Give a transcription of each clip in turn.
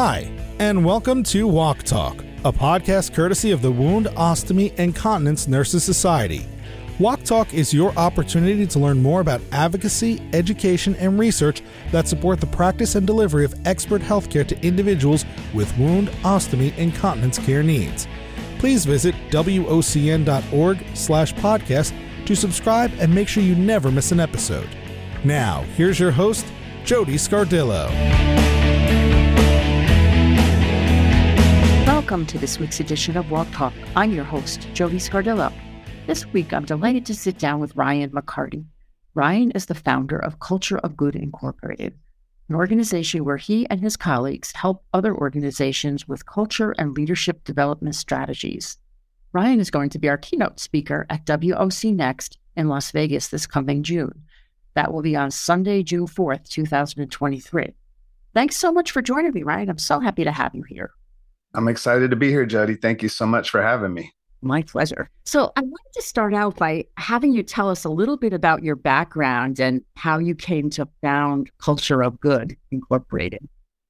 Hi, and welcome to WOC Talk, a podcast courtesy of the Wound, Ostomy, and Continence Nurses Society. WOC Talk is your opportunity to learn more about advocacy, education, and research that support the practice and delivery of expert healthcare to individuals with wound, ostomy, and continence care needs. Please visit wocn.org slash podcast to subscribe and make sure you never miss an episode. Now, here's your host, Jody Scardillo. Welcome to this week's edition of WOC Talk. I'm your host, Jody Scardillo. This week, I'm delighted to sit down with Ryan McCarty. Ryan is the founder of Culture of Good Incorporated, an organization where he and his colleagues help other organizations with culture and leadership development strategies. Ryan is going to be our keynote speaker at WOCNext in Las Vegas this coming June. That will be on Sunday, June 4th, 2023. Thanks so much for joining me, Ryan. I'm so happy to have you here. I'm excited to be here, Jody. Thank you so much for having me. My pleasure. So, I wanted to start out by having you tell us a little bit about your background and how you came to found Culture of Good Incorporated.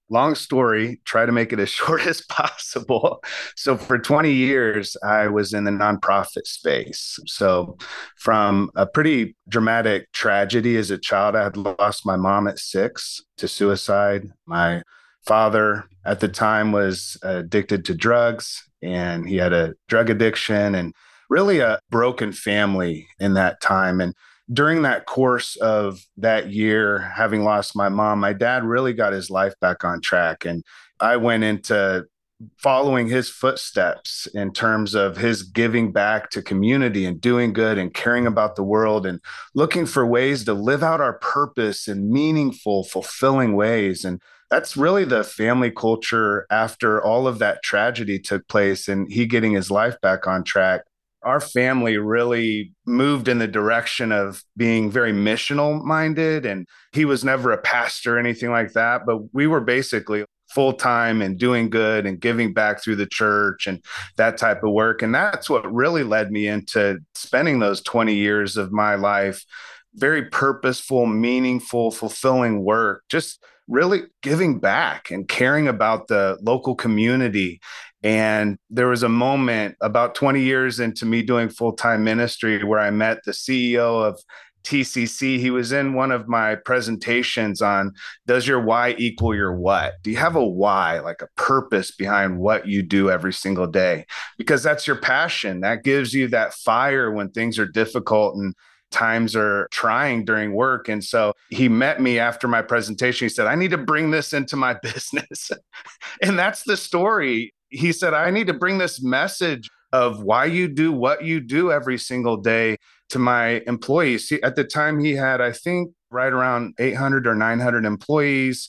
Long story, try to make it as short as possible. So, for 20 years, I was in the nonprofit space. So, from a pretty dramatic tragedy as a child, I had lost my mom at six to suicide. My father at the time was uh, addicted to drugs and he had a drug addiction and really a broken family in that time. And during that course of that year having lost my mom my dad really got his life back on track. And i went into following his footsteps in terms of his giving back to community and doing good and caring about the world and looking for ways to live out our purpose in meaningful fulfilling ways. And that's really the family culture after all of that tragedy took place and he getting his life back on track. Our family really moved in the direction of being very missional minded and he was never a pastor or anything like that but we were basically full time and doing good and giving back through the church and that type of work. And that's what really led me into spending those 20 years of my life very purposeful meaningful fulfilling work just really giving back and caring about the local community. And there was a moment about 20 years into me doing full time ministry where I met the CEO of TCC. He was in one of my presentations on Does your why equal your what? Do you have a why, like a purpose behind what you do every single day? Because that's your passion. That gives you that fire when things are difficult and times are trying during work. And so he met me after my presentation. He said, I need to bring this into my business. and that's the story. He said, I need to bring this message of why you do what you do every single day to my employees. at the time, he had, I think, right around 800 or 900 employees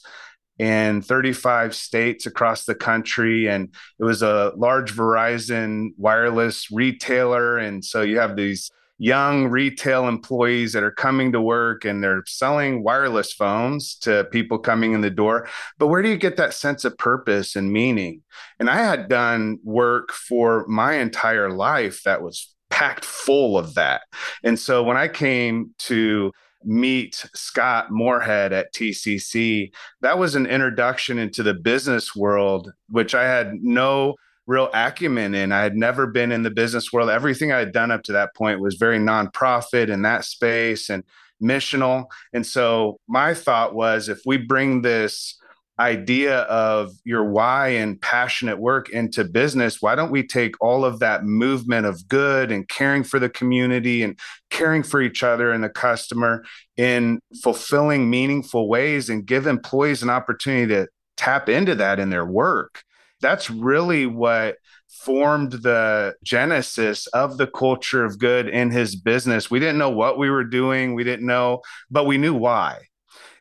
in 35 states across the country. And it was a large Verizon wireless retailer. And so you have these young retail employees that are coming to work and they're selling wireless phones to people coming in the door. But where do you get that sense of purpose and meaning? And I had done work for my entire life that was packed full of that. And so when I came to meet Scott Moorhead at TCC, that was an introduction into the business world, which I had no real acumen in. I had never been in the business world. Everything I had done up to that point was very nonprofit in that space and missional. And so my thought was if we bring this idea of your why and passionate work into business, why don't we take all of that movement of good and caring for the community and caring for each other and the customer in fulfilling meaningful ways and give employees an opportunity to tap into that in their work? That's really what formed the genesis of the culture of good in his business. We didn't know what we were doing, we didn't know, but we knew why.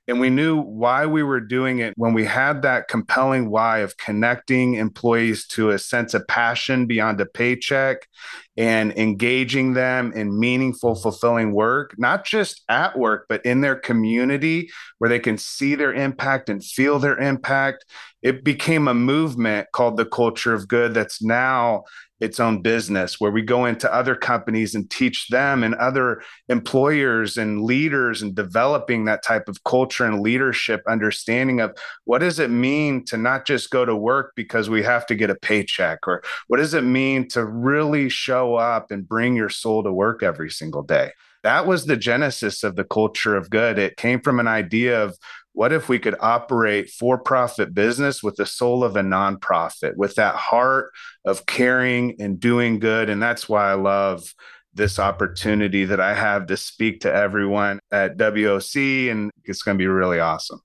And we knew why we were doing it when we had that compelling why of connecting employees to a sense of passion beyond a paycheck and engaging them in meaningful, fulfilling work, not just at work, but in their community where they can see their impact and feel their impact. It became a movement called the culture of good that's now its own business where we go into other companies and teach them and other employers and leaders and developing that type of culture and leadership understanding of what does it mean to not just go to work because we have to get a paycheck or what does it mean to really show up and bring your soul to work every single day? That was the genesis of the culture of good. It came from an idea of what if we could operate for profit business with the soul of a nonprofit, with that heart of caring and doing good? And that's why I love this opportunity that I have to speak to everyone at WOC, and it's going to be really awesome.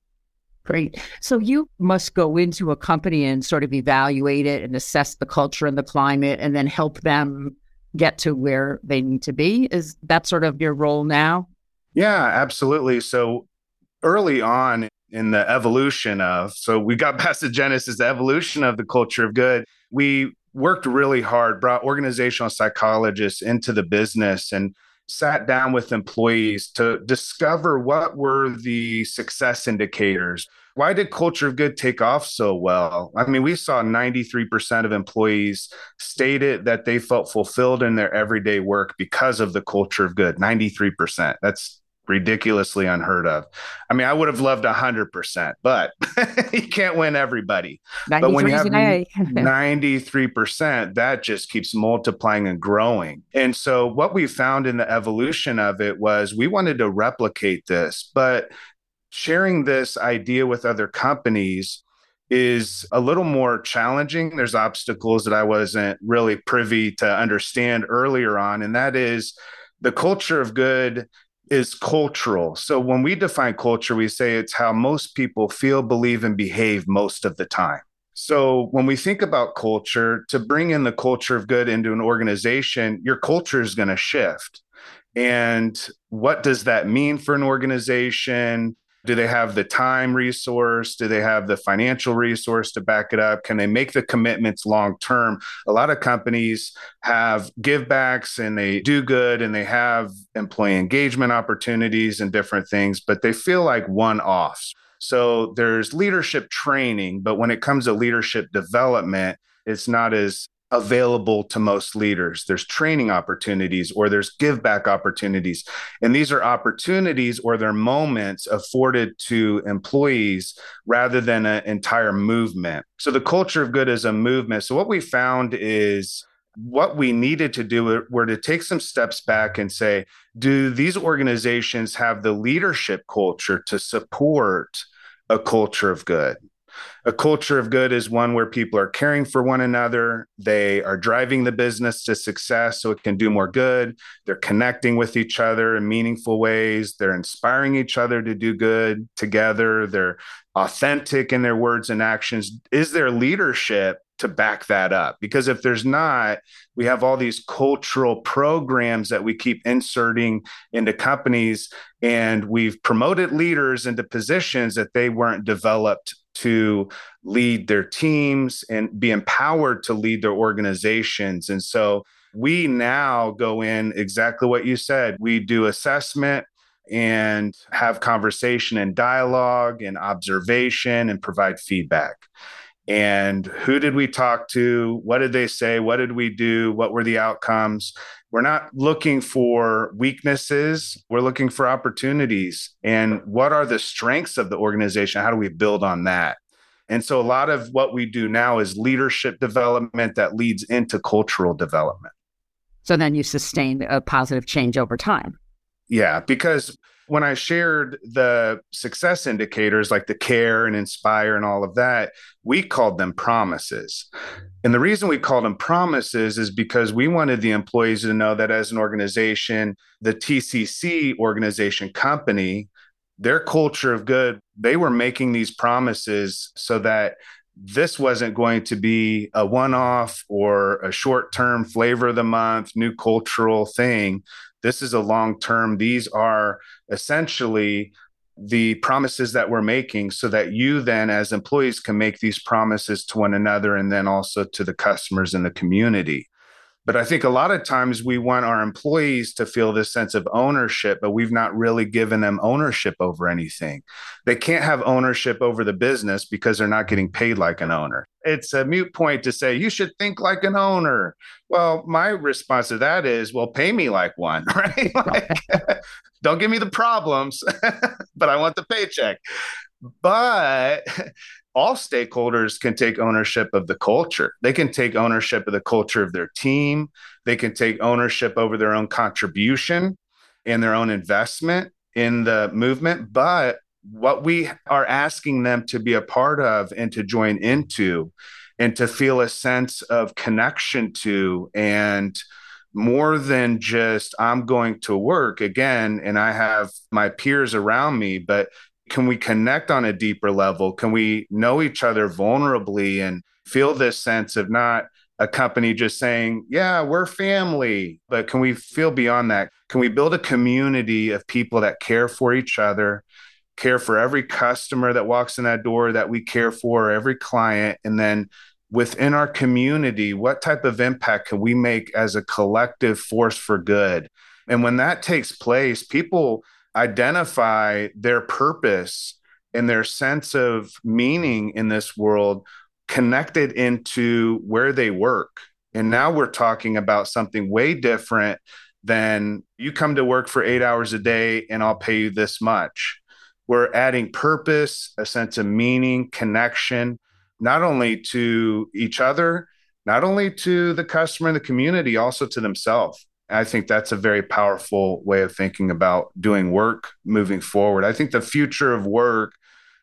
Great. So you must go into a company and sort of evaluate it and assess the culture and the climate and then help them get to where they need to be. Is that sort of your role now? Yeah, absolutely. So early on in the evolution of so we got past the genesis the evolution of the culture of good. We worked really hard brought organizational psychologists into the business and sat down with employees to discover what were the success indicators. Why did culture of good take off so well? I mean we saw 93% of employees stated that they felt fulfilled in their everyday work because of the culture of good 93% that's ridiculously unheard of. I mean, I would have loved 100%, but you can't win everybody. But when you have 93%, that just keeps multiplying and growing. And so, what we found in the evolution of it was we wanted to replicate this, but sharing this idea with other companies is a little more challenging. There's obstacles that I wasn't really privy to understand earlier on, and that is the culture of good is cultural. So when we define culture, we say it's how most people feel, believe, and behave most of the time. So when we think about culture, to bring in the culture of good into an organization, your culture is going to shift. And what does that mean for an organization? Do they have the time resource? Do they have the financial resource to back it up? Can they make the commitments long term? A lot of companies have givebacks and they do good and they have employee engagement opportunities and different things, but they feel like one offs. So there's leadership training, but when it comes to leadership development, it's not as available to most leaders. There's training opportunities or there's give back opportunities. And these are opportunities or they're moments afforded to employees rather than an entire movement. So the culture of good is a movement. So what we found is what we needed to do were to take some steps back and say, do these organizations have the leadership culture to support a culture of good? A culture of good is one where people are caring for one another. They are driving the business to success so it can do more good. They're connecting with each other in meaningful ways. They're inspiring each other to do good together. They're authentic in their words and actions. Is there leadership to back that up? Because if there's not, we have all these cultural programs that we keep inserting into companies, and we've promoted leaders into positions that they weren't developed to lead their teams and be empowered to lead their organizations. And so we now go in exactly what you said. We do assessment and have conversation and dialogue and observation and provide feedback. And who did we talk to? What did they say? What did we do? What were the outcomes? We're not looking for weaknesses. We're looking for opportunities. And what are the strengths of the organization? How do we build on that? And so a lot of what we do now is leadership development that leads into cultural development. So then you sustain a positive change over time. Yeah, because when I shared the success indicators like the care and inspire and all of that, we called them promises. And the reason we called them promises is because we wanted the employees to know that as an organization, the TCC organization company, their culture of good, they were making these promises so that this wasn't going to be a one off or a short term flavor of the month, new cultural thing. This is a long term. These are essentially the promises that we're making so that you then as employees can make these promises to one another and then also to the customers in the community But I think a lot of times we want our employees to feel this sense of ownership, but we've not really given them ownership over anything. They can't have ownership over the business because they're not getting paid like an owner. It's a mute point to say, you should think like an owner. Well, my response to that is, well, pay me like one, right? like, don't give me the problems, but I want the paycheck. But all stakeholders can take ownership of the culture. They can take ownership of the culture of their team. They can take ownership over their own contribution and their own investment in the movement. But what we are asking them to be a part of and to join into and to feel a sense of connection to and more than just I'm going to work again and I have my peers around me, but can we connect on a deeper level? Can we know each other vulnerably and feel this sense of not a company just saying, yeah, we're family, but can we feel beyond that? Can we build a community of people that care for each other, care for every customer that walks in that door that we care for, every client, and then within our community, what type of impact can we make as a collective force for good? And when that takes place, people identify their purpose and their sense of meaning in this world connected into where they work. And now we're talking about something way different than you come to work for eight hours a day and I'll pay you this much. We're adding purpose, a sense of meaning, connection, not only to each other, not only to the customer and the community, also to themselves. I think that's a very powerful way of thinking about doing work moving forward. I think the future of work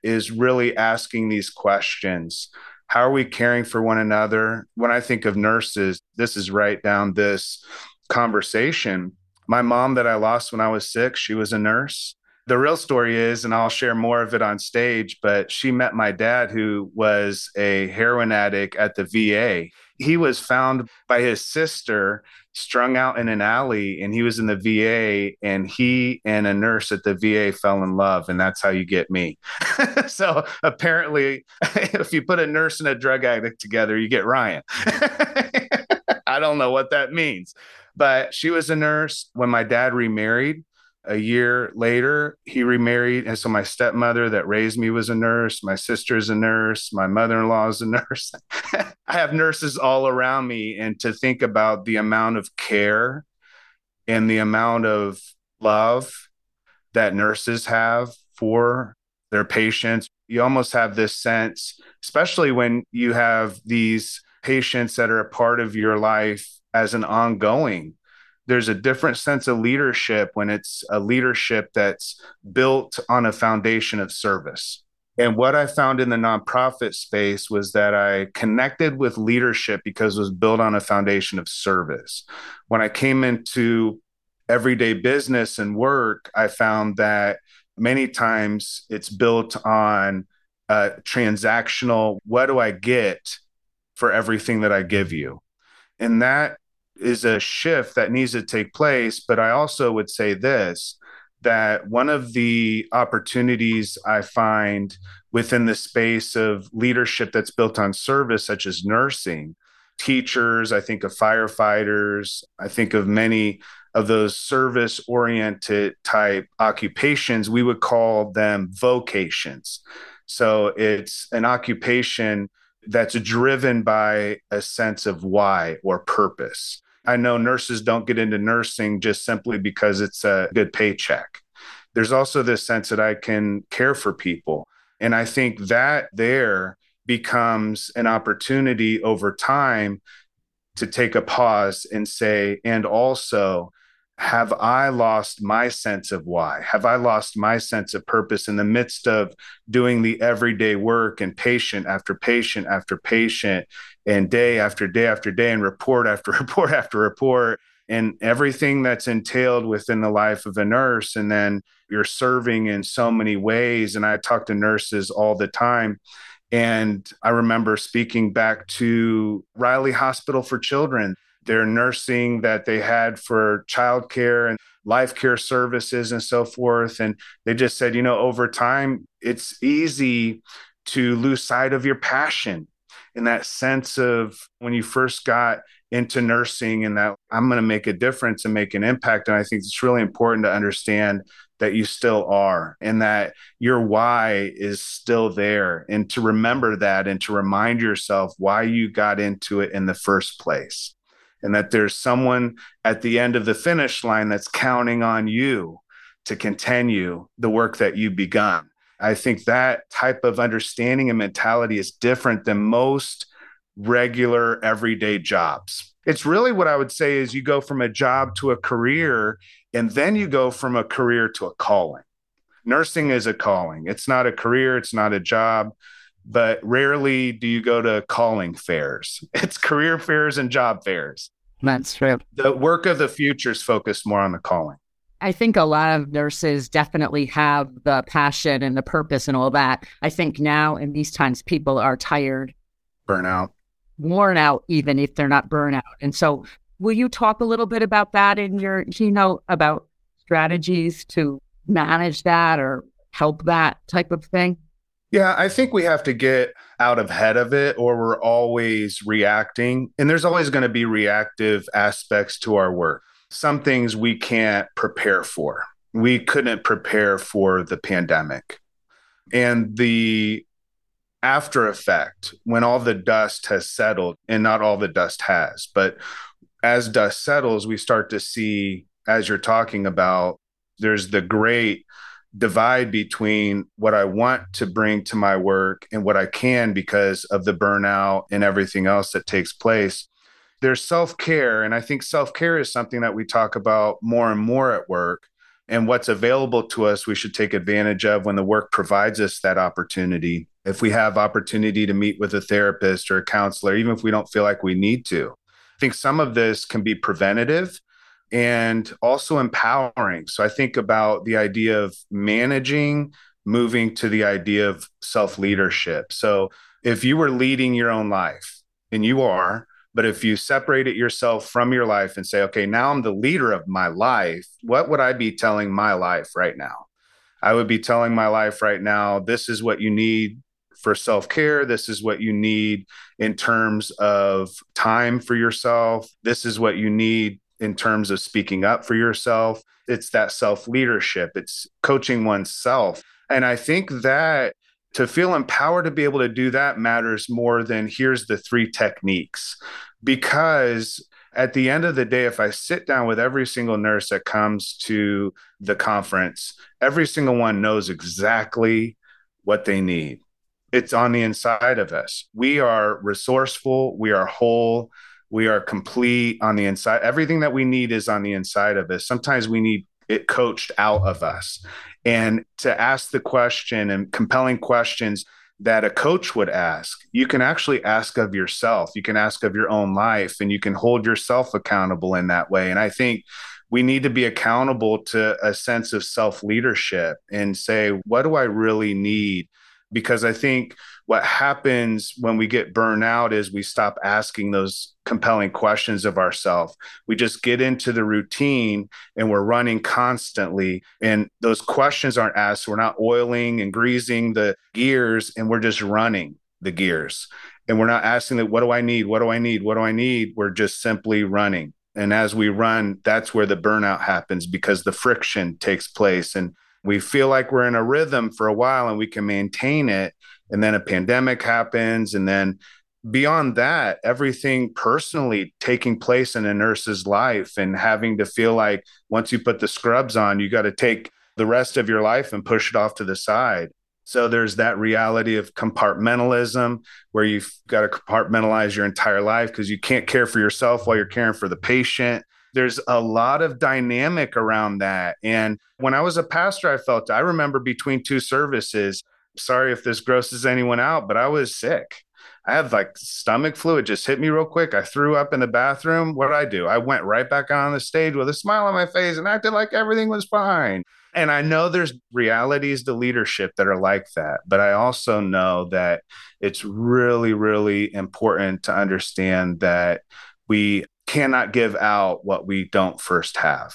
is really asking these questions. How are we caring for one another? When I think of nurses, this is right down this conversation. My mom that I lost when I was six, she was a nurse. The real story is, and I'll share more of it on stage, but she met my dad, who was a heroin addict at the VA. He was found by his sister strung out in an alley and he was in the VA and he and a nurse at the VA fell in love and that's how you get me. so apparently if you put a nurse and a drug addict together you get Ryan. I don't know what that means. But she was a nurse when my dad remarried a year later, he remarried. And so my stepmother that raised me was a nurse. My sister's a nurse. My mother in law is a nurse. I have nurses all around me. And to think about the amount of care and the amount of love that nurses have for their patients, you almost have this sense, especially when you have these patients that are a part of your life as an ongoing there's a different sense of leadership when it's a leadership that's built on a foundation of service. And what I found in the nonprofit space was that I connected with leadership because it was built on a foundation of service. When I came into everyday business and work, I found that many times it's built on a transactional what do I get for everything that I give you? And that is a shift that needs to take place. But I also would say this that one of the opportunities I find within the space of leadership that's built on service, such as nursing, teachers, I think of firefighters, I think of many of those service oriented type occupations, we would call them vocations. So it's an occupation that's driven by a sense of why or purpose. I know nurses don't get into nursing just simply because it's a good paycheck. There's also this sense that I can care for people. And I think that there becomes an opportunity over time to take a pause and say, and also, have I lost my sense of why? Have I lost my sense of purpose in the midst of doing the everyday work and patient after patient after patient and day after day after day and report after report after report and everything that's entailed within the life of a nurse? And then you're serving in so many ways. And I talk to nurses all the time. And I remember speaking back to Riley Hospital for Children their nursing that they had for childcare and life care services and so forth. And they just said, you know, over time, it's easy to lose sight of your passion in that sense of when you first got into nursing and that I'm going to make a difference and make an impact. And I think it's really important to understand that you still are and that your why is still there and to remember that and to remind yourself why you got into it in the first place and that there's someone at the end of the finish line that's counting on you to continue the work that you've begun. I think that type of understanding and mentality is different than most regular everyday jobs. It's really what I would say is you go from a job to a career and then you go from a career to a calling. Nursing is a calling. It's not a career, it's not a job, but rarely do you go to calling fairs. It's career fairs and job fairs. That's true. The work of the future is focused more on the calling. I think a lot of nurses definitely have the passion and the purpose and all that. I think now in these times, people are tired, burnout, worn out, even if they're not burnout. And so Will you talk a little bit about that in your keynote about strategies to manage that or help that type of thing? Yeah, I think we have to get out of ahead of it or we're always reacting. And there's always going to be reactive aspects to our work. Some things we can't prepare for. We couldn't prepare for the pandemic. And the after effect, when all the dust has settled, and not all the dust has, but as dust settles, we start to see, as you're talking about, there's the great divide between what I want to bring to my work and what I can because of the burnout and everything else that takes place. There's self care. And I think self care is something that we talk about more and more at work. And what's available to us, we should take advantage of when the work provides us that opportunity. If we have opportunity to meet with a therapist or a counselor, even if we don't feel like we need to, I think some of this can be preventative and also empowering. So I think about the idea of managing, moving to the idea of self leadership. So if you were leading your own life, and you are, but if you separated yourself from your life and say, okay, now I'm the leader of my life, what would I be telling my life right now? I would be telling my life right now, this is what you need for self care. This is what you need in terms of time for yourself. This is what you need in terms of speaking up for yourself. It's that self leadership, it's coaching oneself. And I think that to feel empowered to be able to do that matters more than here's the three techniques. Because at the end of the day, if I sit down with every single nurse that comes to the conference, every single one knows exactly what they need it's on the inside of us. We are resourceful, we are whole, we are complete on the inside. Everything that we need is on the inside of us. Sometimes we need it coached out of us. And to ask the question and compelling questions that a coach would ask, you can actually ask of yourself. You can ask of your own life and you can hold yourself accountable in that way. And I think we need to be accountable to a sense of self leadership and say, what do I really need? Because I think what happens when we get burned out is we stop asking those compelling questions of ourselves. We just get into the routine and we're running constantly. And those questions aren't asked. We're not oiling and greasing the gears and we're just running the gears. And we're not asking that, what do I need? What do I need? What do I need? We're just simply running. And as we run, that's where the burnout happens because the friction takes place. And we feel like we're in a rhythm for a while and we can maintain it and then a pandemic happens and then beyond that everything personally taking place in a nurse's life and having to feel like once you put the scrubs on you got to take the rest of your life and push it off to the side. So there's that reality of compartmentalism where you've got to compartmentalize your entire life because you can't care for yourself while you're caring for the patient there's a lot of dynamic around that. And when I was a pastor, I felt, I remember between two services, sorry if this grosses anyone out, but I was sick. I had like stomach flu. It just hit me real quick. I threw up in the bathroom. What did I do? I went right back on the stage with a smile on my face and acted like everything was fine. And I know there's realities to leadership that are like that, but I also know that it's really, really important to understand that we cannot give out what we don't first have.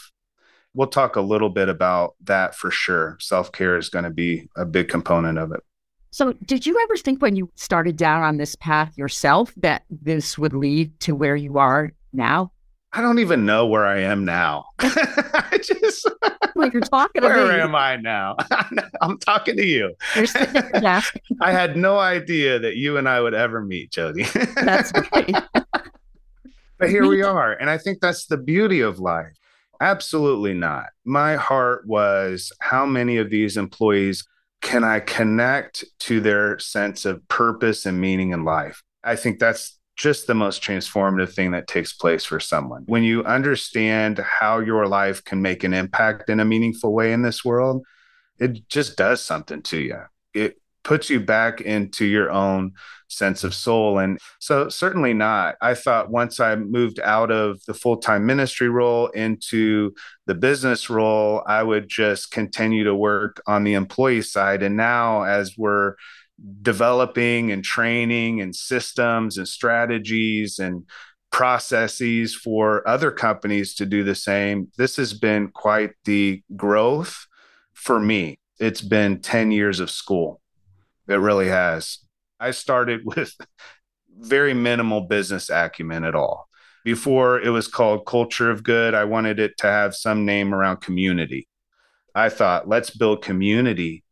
We'll talk a little bit about that for sure. Self care is going to be a big component of it. So, did you ever think when you started down on this path yourself that this would lead to where you are now? I don't even know where I am now. I just like you're talking to where me. am I now? I'm talking to you. You're sitting at your desk. I had no idea that you and I would ever meet, Jody. That's right. But here we are. And I think that's the beauty of life. Absolutely not. My heart was how many of these employees can I connect to their sense of purpose and meaning in life? I think that's just the most transformative thing that takes place for someone. When you understand how your life can make an impact in a meaningful way in this world, it just does something to you. It puts you back into your own sense of soul. And so, certainly not. I thought once I moved out of the full time ministry role into the business role, I would just continue to work on the employee side. And now, as we're developing and training and systems and strategies and processes for other companies to do the same, this has been quite the growth for me. It's been 10 years of school. It really has. I started with very minimal business acumen at all. Before it was called Culture of Good, I wanted it to have some name around community. I thought, let's build community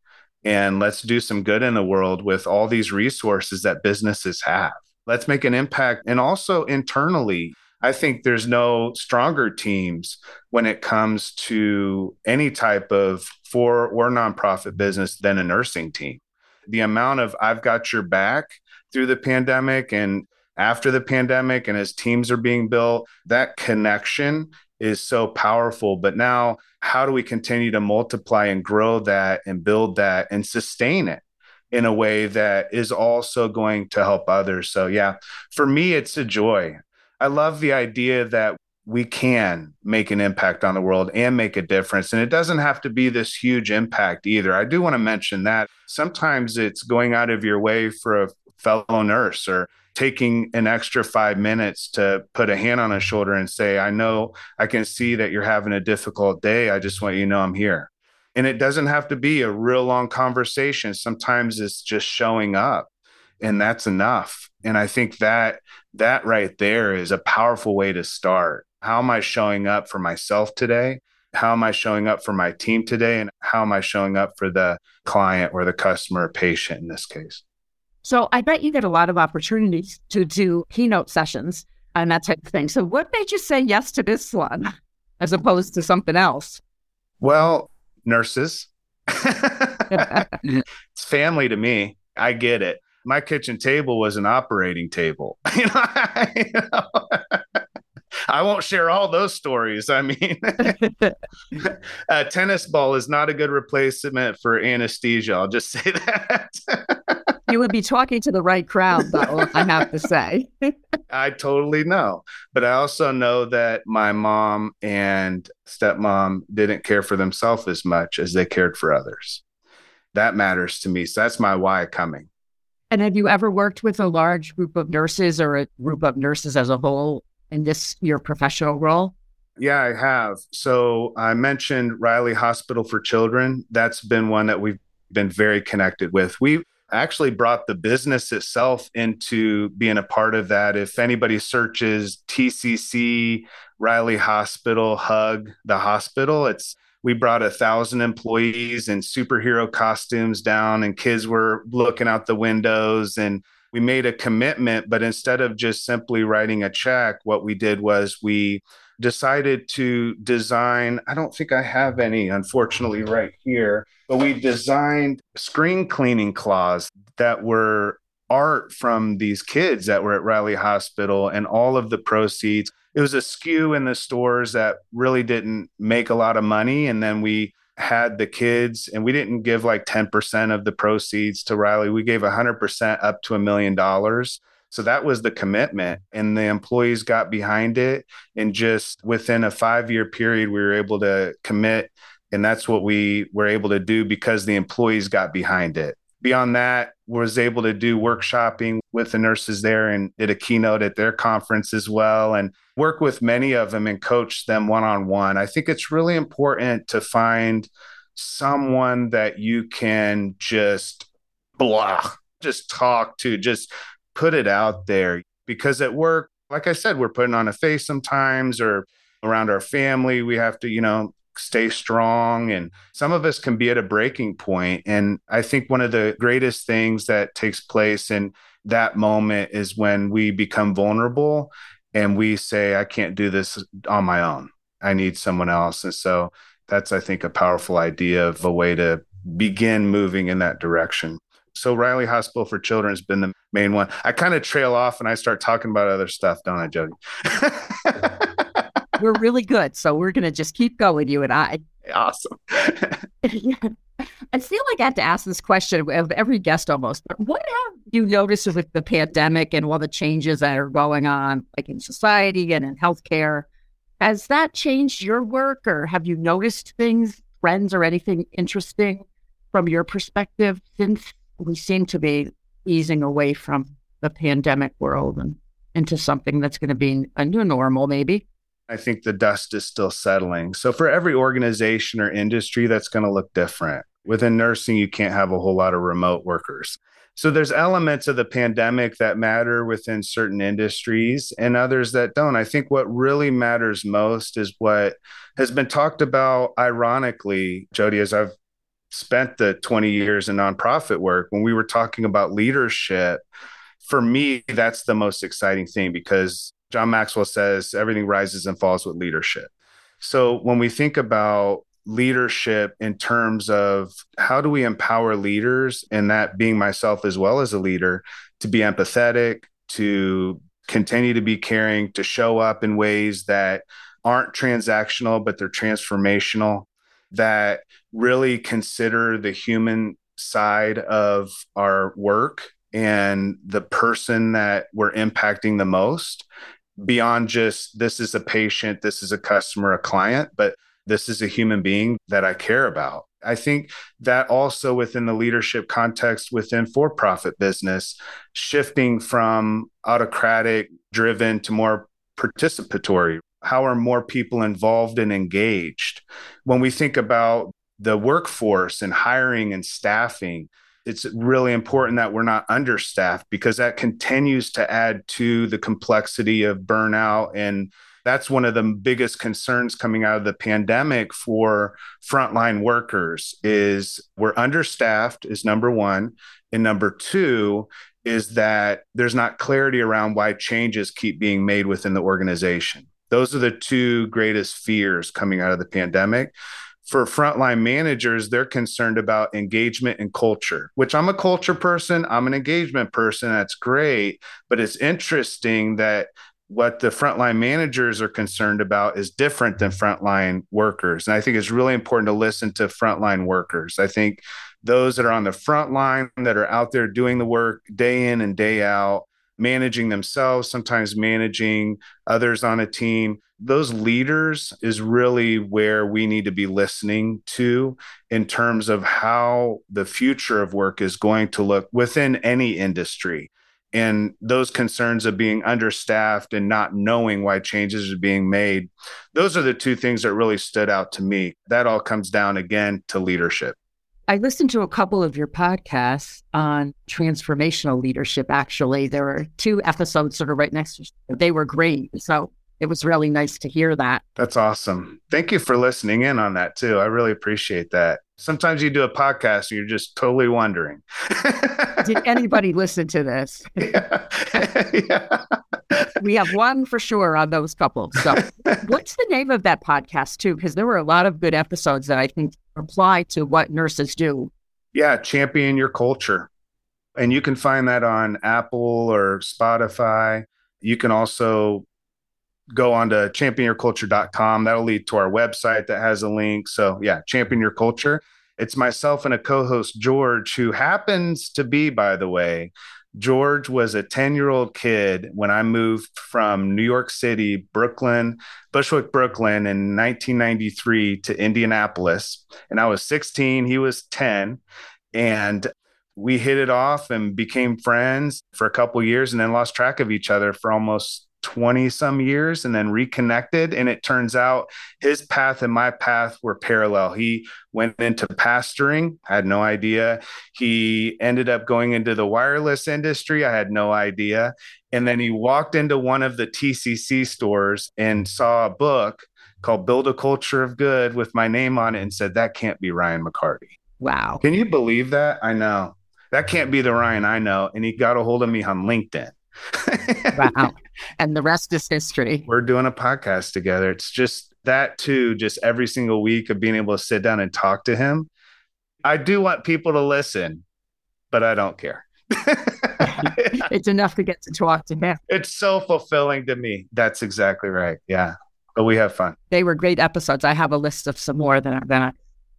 and let's do some good in the world with all these resources that businesses have. Let's make an impact. And also internally, I think there's no stronger teams when it comes to any type of for or nonprofit business than a nursing team. The amount of I've got your back through the pandemic and after the pandemic, and as teams are being built, that connection is so powerful. But now, how do we continue to multiply and grow that and build that and sustain it in a way that is also going to help others? So, yeah, for me, it's a joy. I love the idea that we can make an impact on the world and make a difference. And it doesn't have to be this huge impact either. I do want to mention that sometimes it's going out of your way for a fellow nurse or taking an extra five minutes to put a hand on a shoulder and say, I know I can see that you're having a difficult day. I just want you to know I'm here. And it doesn't have to be a real long conversation. Sometimes it's just showing up and that's enough. And I think that that right there is a powerful way to start. How am I showing up for myself today? How am I showing up for my team today? And how am I showing up for the client or the customer or patient in this case? So I bet you get a lot of opportunities to do keynote sessions and that type of thing. So what made you say yes to this one as opposed to something else? Well, nurses. it's family to me. I get it. My kitchen table was an operating table. you know, I, you know, I won't share all those stories. I mean, a tennis ball is not a good replacement for anesthesia. I'll just say that. you would be talking to the right crowd, though, I have to say. I totally know. But I also know that my mom and stepmom didn't care for themselves as much as they cared for others. That matters to me. So that's my why coming. And have you ever worked with a large group of nurses or a group of nurses as a whole in this your professional role? Yeah, I have. So I mentioned Riley Hospital for Children. That's been one that we've been very connected with. We actually brought the business itself into being a part of that. If anybody searches TCC, Riley Hospital, Hug the hospital, it's we brought a thousand employees in superhero costumes down, and kids were looking out the windows. And we made a commitment, but instead of just simply writing a check, what we did was we decided to design. I don't think I have any, unfortunately, right here, but we designed screen cleaning cloths that were art from these kids that were at Riley Hospital, and all of the proceeds it was a SKU in the stores that really didn't make a lot of money. And then we had the kids, and we didn't give like 10% of the proceeds to Riley. We gave 100% up to a million dollars. So that was the commitment. And the employees got behind it. And just within a five year period, we were able to commit. And that's what we were able to do because the employees got behind it. Beyond that, was able to do workshopping with the nurses there and did a keynote at their conference as well and work with many of them and coach them one on one. I think it's really important to find someone that you can just blah, just talk to, just put it out there. Because at work, like I said, we're putting on a face sometimes or around our family. We have to, you know, stay strong. And some of us can be at a breaking point. And I think one of the greatest things that takes place in that moment is when we become vulnerable and we say, I can't do this on my own. I need someone else. And so that's, I think, a powerful idea of a way to begin moving in that direction. So Riley Hospital for Children has been the main one. I kind of trail off and I start talking about other stuff, don't I, Jody? we're really good. So we're going to just keep going, you and I. Awesome. I feel like I have to ask this question of every guest almost, but what have you noticed with the pandemic and all the changes that are going on, like in society and in healthcare? Has that changed your work or have you noticed things, trends, or anything interesting from your perspective since we seem to be easing away from the pandemic world and into something that's going to be a new normal, maybe? I think the dust is still settling. So, for every organization or industry, that's going to look different. Within nursing, you can't have a whole lot of remote workers. So, there's elements of the pandemic that matter within certain industries and others that don't. I think what really matters most is what has been talked about, ironically, Jody, as I've spent the 20 years in nonprofit work, when we were talking about leadership, for me, that's the most exciting thing because John Maxwell says everything rises and falls with leadership. So when we think about leadership in terms of how do we empower leaders, and that being myself as well as a leader, to be empathetic, to continue to be caring, to show up in ways that aren't transactional, but they're transformational, that really consider the human side of our work and the person that we're impacting the most beyond just this is a patient, this is a customer, a client, but this is a human being that I care about. I think that also within the leadership context within for profit business, shifting from autocratic driven to more participatory. How are more people involved and engaged? When we think about the workforce and hiring and staffing, it's really important that we're not understaffed because that continues to add to the complexity of burnout. And that's one of the biggest concerns coming out of the pandemic for frontline workers is we're understaffed is number 1 and number 2 is that there's not clarity around why changes keep being made within the organization. Those are the two greatest fears coming out of the pandemic for frontline managers, they're concerned about engagement and culture, which I'm a culture person, I'm an engagement person. That's great. But it's interesting that what the frontline managers are concerned about is different than frontline workers. And I think it's really important to listen to frontline workers. I think those that are on the front line that are out there doing the work day in and day out managing themselves, sometimes managing others on a team. Those leaders is really where we need to be listening to in terms of how the future of work is going to look within any industry. And those concerns of being understaffed and not knowing why changes are being made, those are the two things that really stood out to me. That all comes down again to leadership. I listened to a couple of your podcasts on transformational leadership. Actually, there were two episodes sort of right next to each other. they were great. So it was really nice to hear that. That's awesome. Thank you for listening in on that too. I really appreciate that. Sometimes you do a podcast and you're just totally wondering. Did anybody listen to this? Yeah. yeah. We have one for sure on those couples. So, what's the name of that podcast too? Because there were a lot of good episodes that I think apply to what nurses do. Yeah, champion your culture. And you can find that on Apple or Spotify. You can also go on to championyourculture.com. That'll lead to our website that has a link. So, yeah, champion your culture. It's myself and a co host, George, who happens to be, by the way, George was a 10 year old kid when I moved from New York City, Brooklyn, Bushwick, Brooklyn in 1993 to Indianapolis. And I was 16, he was 10. And we hit it off and became friends for a couple years and then lost track of each other for almost 20 some years and then reconnected. And it turns out his path and my path were parallel. He went into pastoring, I had no idea. He ended up going into the wireless industry, I had no idea. And then he walked into one of the TCC stores and saw a book called Build a Culture of Good with my name on it and said, That can't be Ryan McCarty. Wow. Can you believe that? I know. That can't be the Ryan I know. And he got a hold of me on LinkedIn. Wow. And the rest is history. We're doing a podcast together. It's just that, too, just every single week of being able to sit down and talk to him. I do want people to listen, but I don't care. it's enough to get to talk to him. It's so fulfilling to me. That's exactly right. Yeah. But we have fun. They were great episodes. I have a list of some more that I'm going to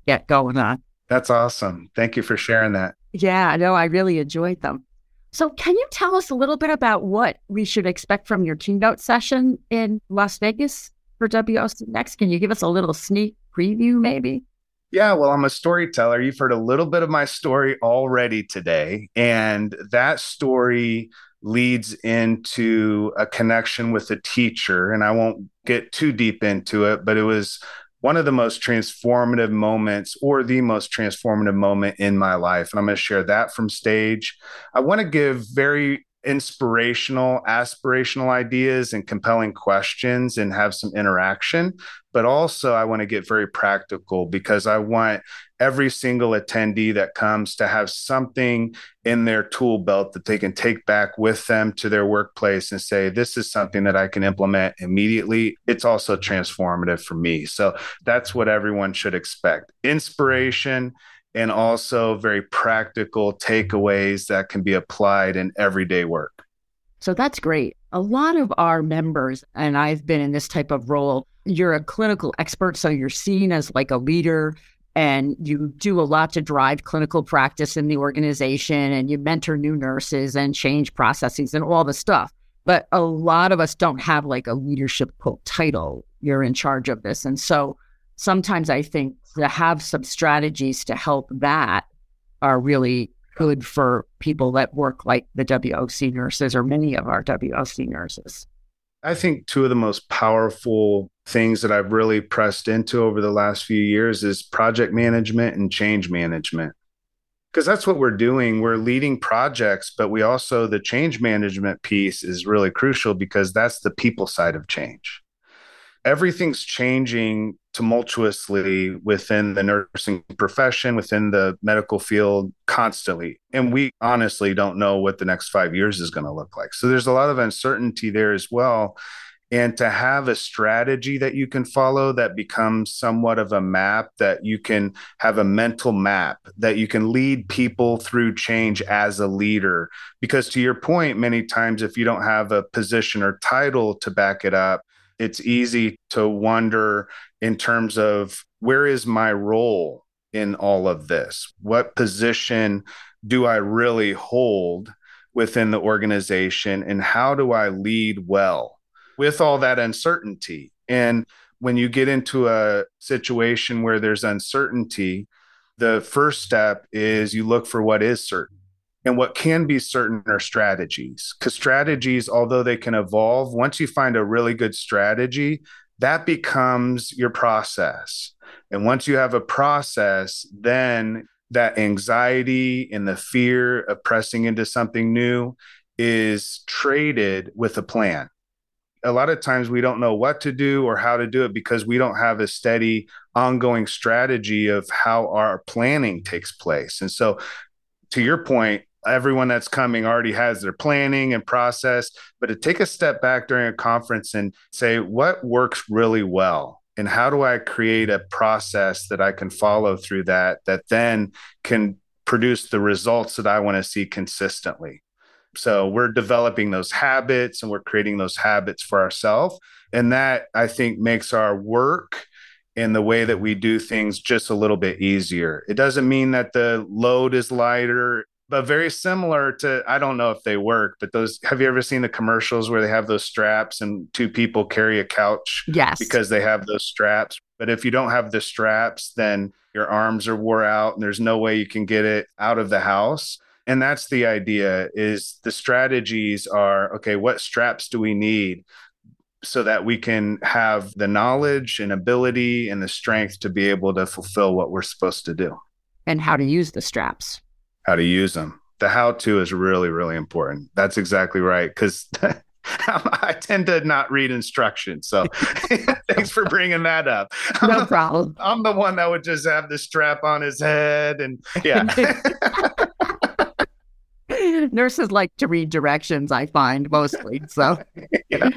get going on. That's awesome. Thank you for sharing that. Yeah, no, I really enjoyed them. So, can you tell us a little bit about what we should expect from your keynote session in Las Vegas for WOCNext? Can you give us a little sneak preview, maybe? Yeah, well, I'm a storyteller. You've heard a little bit of my story already today. And that story leads into a connection with a teacher. And I won't get too deep into it, but it was one of the most transformative moments or the most transformative moment in my life. And I'm going to share that from stage. I want to give very inspirational, aspirational ideas and compelling questions and have some interaction. But also, I want to get very practical because I want every single attendee that comes to have something in their tool belt that they can take back with them to their workplace and say, This is something that I can implement immediately. It's also transformative for me. So that's what everyone should expect inspiration and also very practical takeaways that can be applied in everyday work. So that's great. A lot of our members, and I've been in this type of role, you're a clinical expert, so you're seen as like a leader and you do a lot to drive clinical practice in the organization and you mentor new nurses and change processes and all the stuff. But a lot of us don't have like a leadership quote title. You're in charge of this. And so sometimes I think to have some strategies to help that are really good for people that work like the WOC nurses or many of our WOC nurses. I think two of the most powerful things that I've really pressed into over the last few years is project management and change management. Because that's what we're doing. We're leading projects, but we also, the change management piece is really crucial because that's the people side of change everything's changing tumultuously within the nursing profession, within the medical field constantly. And we honestly don't know what the next five years is going to look like. So there's a lot of uncertainty there as well. And to have a strategy that you can follow that becomes somewhat of a map, that you can have a mental map, that you can lead people through change as a leader. Because to your point, many times, if you don't have a position or title to back it up, it's easy to wonder in terms of where is my role in all of this? What position do I really hold within the organization? And how do I lead well with all that uncertainty? And when you get into a situation where there's uncertainty, the first step is you look for what is certain. And what can be certain are strategies, because strategies, although they can evolve, once you find a really good strategy, that becomes your process. And once you have a process, then that anxiety and the fear of pressing into something new is traded with a plan. A lot of times we don't know what to do or how to do it because we don't have a steady ongoing strategy of how our planning takes place. And so, to your point, everyone that's coming already has their planning and process but to take a step back during a conference and say what works really well and how do i create a process that i can follow through that that then can produce the results that i want to see consistently so we're developing those habits and we're creating those habits for ourselves and that i think makes our work in the way that we do things just a little bit easier. It doesn't mean that the load is lighter but very similar to I don't know if they work, but those have you ever seen the commercials where they have those straps and two people carry a couch? Yes. Because they have those straps. But if you don't have the straps, then your arms are wore out and there's no way you can get it out of the house. And that's the idea is the strategies are okay, what straps do we need so that we can have the knowledge and ability and the strength to be able to fulfill what we're supposed to do. And how to use the straps. How to use them. The how to is really, really important. That's exactly right. Because I tend to not read instructions. So thanks for bringing that up. No I'm problem. I'm the one that would just have the strap on his head. And yeah. Nurses like to read directions, I find mostly. So. yeah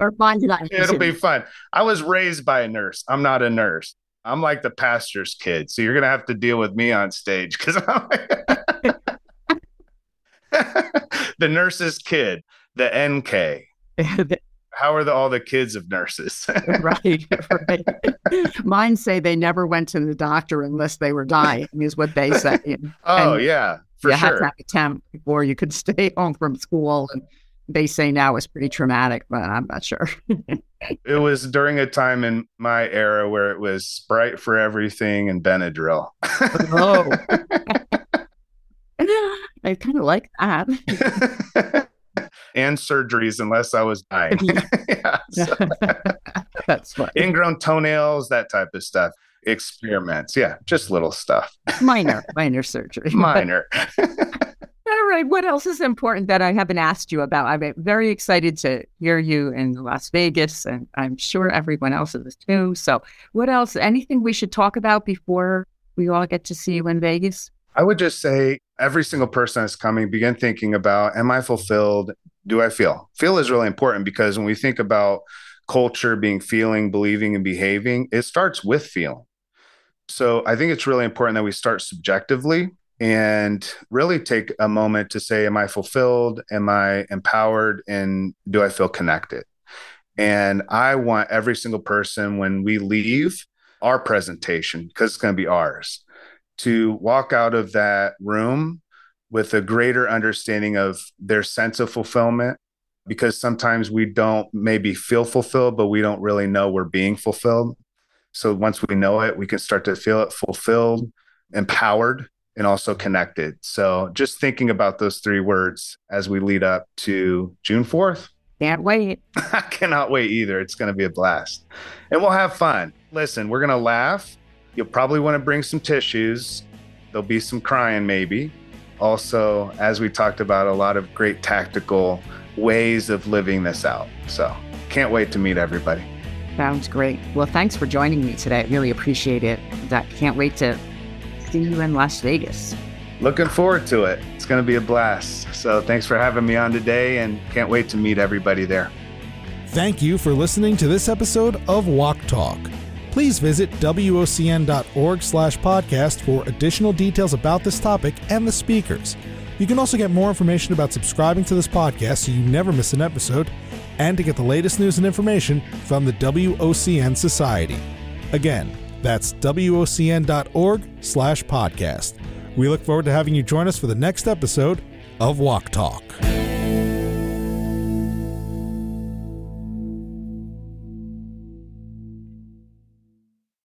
or find it It'll be fun. I was raised by a nurse. I'm not a nurse. I'm like the pastor's kid. So you're going to have to deal with me on stage because I'm the nurse's kid, the NK. How are the, all the kids of nurses? right, right. Mine say they never went to the doctor unless they were dying, is what they say. And, oh, and yeah, for you sure. had to have a temp before you could stay home from school and they say now is pretty traumatic, but I'm not sure. it was during a time in my era where it was Sprite for everything and Benadryl. oh. I kind of like that. and surgeries, unless I was dying. yeah. That's funny. Ingrown toenails, that type of stuff. Experiments. Yeah, just little stuff. minor, minor surgery. Minor. All right. What else is important that I haven't asked you about? I'm very excited to hear you in Las Vegas, and I'm sure everyone else is too. So, what else? Anything we should talk about before we all get to see you in Vegas? I would just say every single person that's coming, begin thinking about Am I fulfilled? Do I feel? Feel is really important because when we think about culture being feeling, believing, and behaving, it starts with feeling. So I think it's really important that we start subjectively and really take a moment to say, Am I fulfilled? Am I empowered? And do I feel connected? And I want every single person when we leave our presentation, because it's going to be ours, to walk out of that room with a greater understanding of their sense of fulfillment. Because sometimes we don't maybe feel fulfilled, but we don't really know we're being fulfilled. So once we know it, we can start to feel it fulfilled, empowered, and also connected. So just thinking about those three words as we lead up to June 4th. Can't wait. I cannot wait either. It's going to be a blast. And we'll have fun. Listen, we're going to laugh. You'll probably want to bring some tissues. There'll be some crying, maybe. Also, as we talked about, a lot of great tactical ways of living this out. So can't wait to meet everybody. Sounds great. Well, thanks for joining me today. I really appreciate it. I can't wait to see you in Las Vegas. Looking forward to it. It's going to be a blast. So thanks for having me on today and can't wait to meet everybody there. Thank you for listening to this episode of WOC Talk. Please visit WOCN.org slash podcast for additional details about this topic and the speakers. You can also get more information about subscribing to this podcast so you never miss an episode and to get the latest news and information from the WOCN Society. Again, that's WOCN.org slash podcast. We look forward to having you join us for the next episode of WOC Talk.